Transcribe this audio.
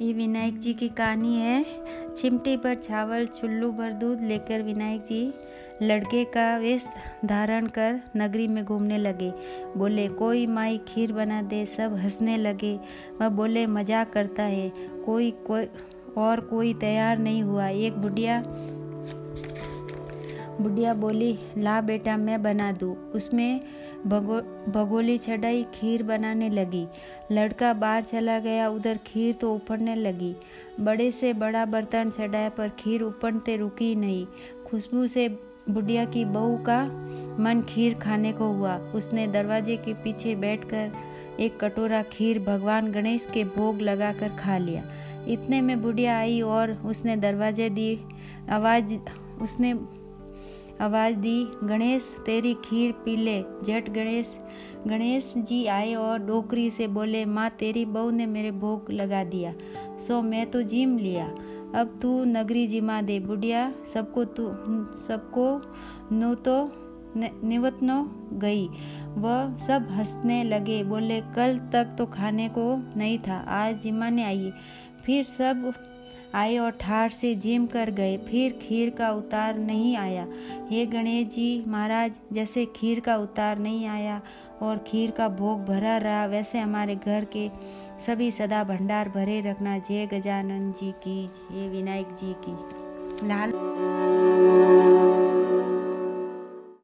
ये विनायक जी की कहानी है। चिमटे पर चावल, चुल्लू पर दूध लेकर विनायक जी लड़के का वेश धारण कर नगरी में घूमने लगे। बोले, कोई माई खीर बना दे, सब हंसने लगे। वह बोले, मज़ाक करता है। कोई कोई, और कोई तैयार नहीं हुआ। एक बुढ़िया बुढ़िया बोली, ला बेटा, मैं बना दूँ। उसमें भगो, भगोली चढ़ाई खीर बनाने लगी। लड़का बाहर चला गया, उधर खीर तो उपड़ने लगी। बड़े से बड़ा बर्तन चढ़ाया पर खीर उपड़ते रुकी नहीं। खुशबू से बुढ़िया की बहू का मन खीर खाने को हुआ। उसने दरवाजे के पीछे बैठकर एक कटोरा खीर भगवान गणेश के भोग लगाकर खा लिया। इतने में बुढ़िया आई और उसने दरवाजे दी आवाज़, उसने आवाज़ दी, गणेश, तेरी खीर पी ले। झट गणेश गणेश जी आए और डोकरी से बोले, माँ, तेरी बहू ने मेरे भोग लगा दिया, सो मैं तो जिम लिया। अब तू नगरी जिमा दे, बुढ़िया। सबको तू, सबको नो तो निवतनो गई। वह सब हंसने लगे, बोले, कल तक तो खाने को नहीं था, आज जिमाने आई। फिर सब आए और ठार से जिम कर गए। फिर खीर का उतार नहीं आया। हे गणेश जी महाराज, जैसे खीर का उतार नहीं आया और खीर का भोग भरा रहा, वैसे हमारे घर के सभी सदा भंडार भरे रखना। जय गजानन जी की, जय विनायक जी की। लाल